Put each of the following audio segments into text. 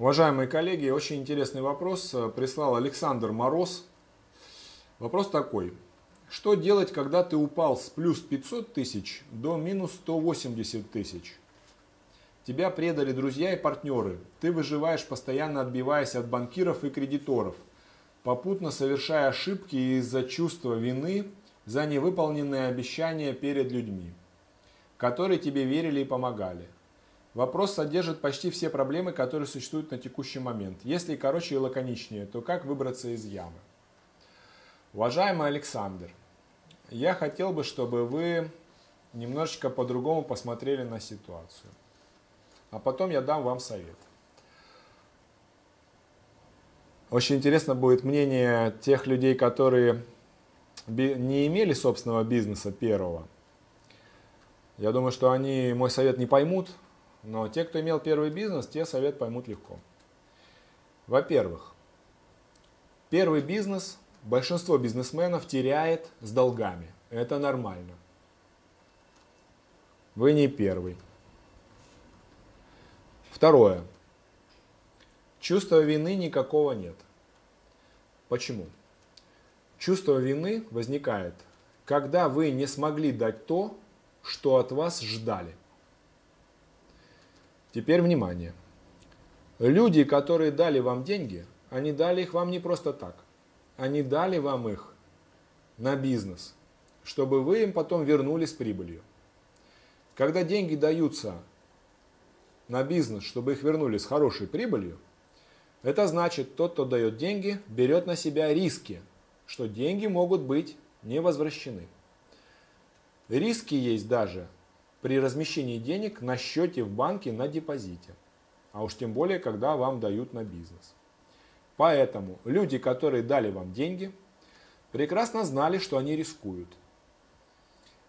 Уважаемые коллеги, очень интересный вопрос э, прислал Александр Мороз. Вопрос такой. Что делать, когда ты упал с плюс 500 тысяч до минус 180 тысяч? Тебя предали друзья и партнеры. Ты выживаешь, постоянно отбиваясь от банкиров и кредиторов, попутно совершая ошибки из-за чувства вины за невыполненные обещания перед людьми, которые тебе верили и помогали. Вопрос содержит почти все проблемы, которые существуют на текущий момент. Если короче и лаконичнее, то как выбраться из ямы? Уважаемый Александр, я хотел бы, чтобы вы немножечко по-другому посмотрели на ситуацию. А потом я дам вам совет. Очень интересно будет мнение тех людей, которые не имели собственного бизнеса первого. Я думаю, что они мой совет не поймут, но те, кто имел первый бизнес, те совет поймут легко. Во-первых, первый бизнес большинство бизнесменов теряет с долгами. Это нормально. Вы не первый. Второе. Чувства вины никакого нет. Почему? Чувство вины возникает, когда вы не смогли дать то, что от вас ждали. Теперь внимание. Люди, которые дали вам деньги, они дали их вам не просто так. Они дали вам их на бизнес, чтобы вы им потом вернули с прибылью. Когда деньги даются на бизнес, чтобы их вернули с хорошей прибылью, это значит, тот, кто дает деньги, берет на себя риски, что деньги могут быть не возвращены. Риски есть даже при размещении денег на счете в банке на депозите. А уж тем более, когда вам дают на бизнес. Поэтому люди, которые дали вам деньги, прекрасно знали, что они рискуют.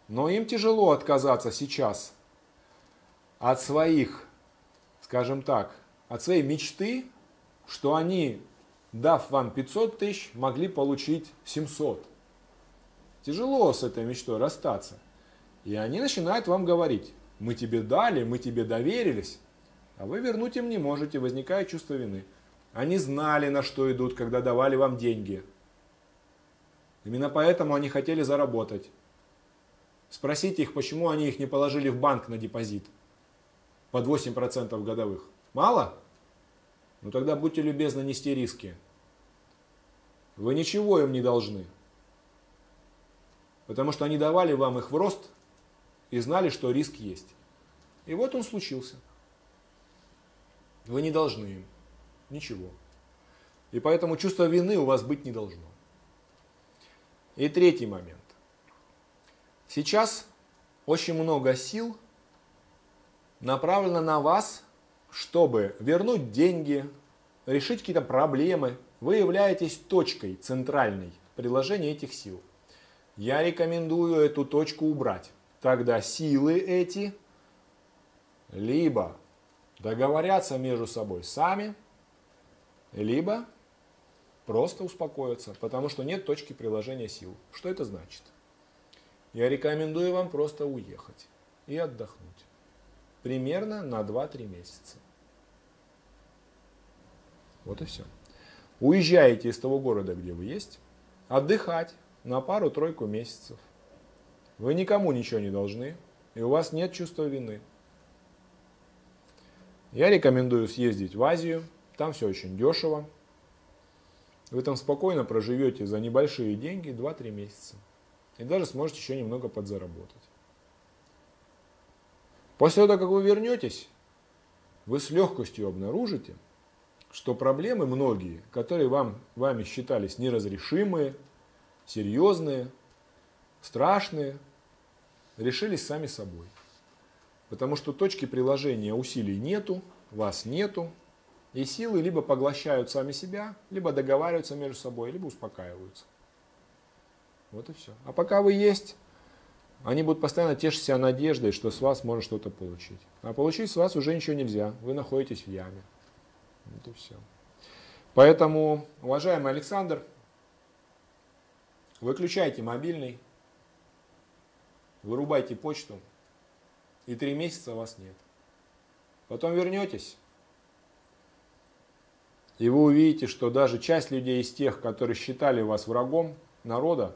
Но им тяжело отказаться сейчас от своих, скажем так, от своей мечты, что они, дав вам 500 тысяч, могли получить 700. Тяжело с этой мечтой расстаться. И они начинают вам говорить, мы тебе дали, мы тебе доверились, а вы вернуть им не можете, возникает чувство вины. Они знали, на что идут, когда давали вам деньги. Именно поэтому они хотели заработать. Спросите их, почему они их не положили в банк на депозит под 8% годовых. Мало? Ну тогда будьте любезны нести риски. Вы ничего им не должны. Потому что они давали вам их в рост и знали, что риск есть. И вот он случился. Вы не должны им ничего. И поэтому чувство вины у вас быть не должно. И третий момент. Сейчас очень много сил направлено на вас, чтобы вернуть деньги, решить какие-то проблемы. Вы являетесь точкой центральной приложения этих сил. Я рекомендую эту точку убрать тогда силы эти либо договорятся между собой сами, либо просто успокоятся, потому что нет точки приложения сил. Что это значит? Я рекомендую вам просто уехать и отдохнуть. Примерно на 2-3 месяца. Вот и все. Уезжаете из того города, где вы есть, отдыхать на пару-тройку месяцев. Вы никому ничего не должны, и у вас нет чувства вины. Я рекомендую съездить в Азию, там все очень дешево. Вы там спокойно проживете за небольшие деньги 2-3 месяца. И даже сможете еще немного подзаработать. После того, как вы вернетесь, вы с легкостью обнаружите, что проблемы многие, которые вам, вами считались неразрешимые, серьезные, страшные, решились сами собой. Потому что точки приложения усилий нету, вас нету, и силы либо поглощают сами себя, либо договариваются между собой, либо успокаиваются. Вот и все. А пока вы есть, они будут постоянно тешить себя надеждой, что с вас можно что-то получить. А получить с вас уже ничего нельзя. Вы находитесь в яме. Вот и все. Поэтому, уважаемый Александр, выключайте мобильный, вырубайте почту, и три месяца вас нет. Потом вернетесь, И вы увидите, что даже часть людей из тех, которые считали вас врагом народа,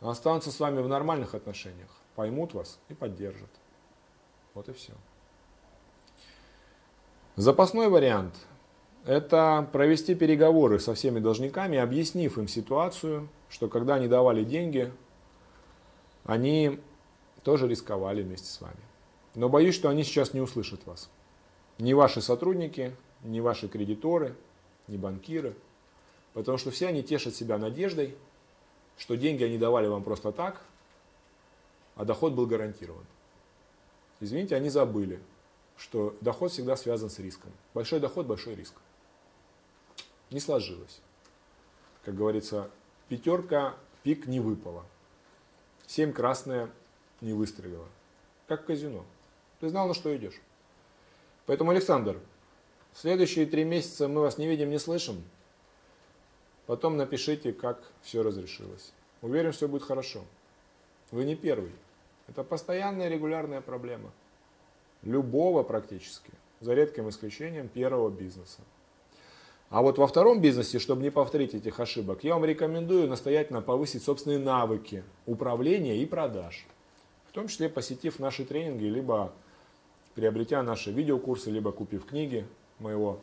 останутся с вами в нормальных отношениях, поймут вас и поддержат. Вот и все. Запасной вариант – это провести переговоры со всеми должниками, объяснив им ситуацию, что когда они давали деньги, они тоже рисковали вместе с вами. Но боюсь, что они сейчас не услышат вас. Ни ваши сотрудники, ни ваши кредиторы, ни банкиры. Потому что все они тешат себя надеждой, что деньги они давали вам просто так, а доход был гарантирован. Извините, они забыли, что доход всегда связан с риском. Большой доход, большой риск. Не сложилось. Как говорится, пятерка пик не выпала. Семь красная не выстрелила. Как в казино. Ты знал, на что идешь. Поэтому, Александр, следующие три месяца мы вас не видим, не слышим. Потом напишите, как все разрешилось. Уверен, все будет хорошо. Вы не первый. Это постоянная регулярная проблема. Любого практически, за редким исключением первого бизнеса. А вот во втором бизнесе, чтобы не повторить этих ошибок, я вам рекомендую настоятельно повысить собственные навыки управления и продаж. В том числе посетив наши тренинги, либо приобретя наши видеокурсы, либо купив книги моего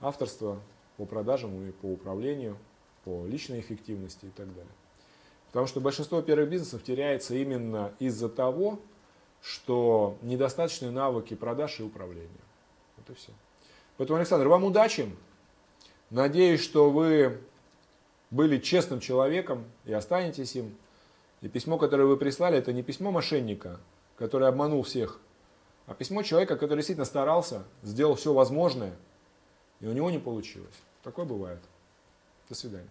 авторства по продажам и по управлению, по личной эффективности и так далее. Потому что большинство первых бизнесов теряется именно из-за того, что недостаточные навыки продаж и управления. Вот и все. Поэтому, Александр, вам удачи. Надеюсь, что вы были честным человеком и останетесь им. И письмо, которое вы прислали, это не письмо мошенника, который обманул всех, а письмо человека, который действительно старался, сделал все возможное, и у него не получилось. Такое бывает. До свидания.